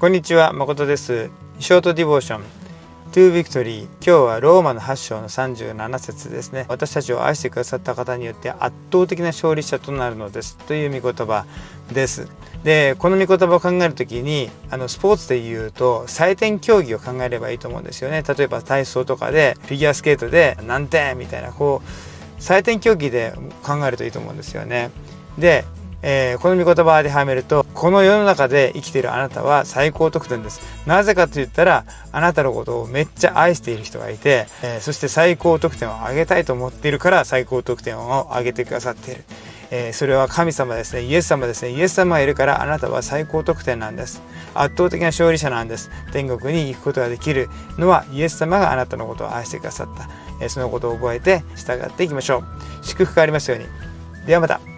こんにちは誠です。ショートディボーション To Victory 今日はローマの8章の37節ですね。私たちを愛してくださった方によって圧倒的な勝利者となるのです。という御言葉です。でこの御言葉を考える時にあのスポーツでいうと採点競技を考えればいいと思うんですよね。例えば体操とかでフィギュアスケートで何点みたいなこう採点競技で考えるといいと思うんですよね。でえー、この御言葉ではめるとこの世の中で生きているあなたは最高得点です。なぜかと言ったらあなたのことをめっちゃ愛している人がいて、えー、そして最高得点を上げたいと思っているから最高得点を上げてくださっている、えー、それは神様ですね。イエス様ですね。イエス様がいるからあなたは最高得点なんです。圧倒的な勝利者なんです。天国に行くことができるのはイエス様があなたのことを愛してくださった、えそのことを覚えて従っていきましょう。祝福がありますように。ではまた。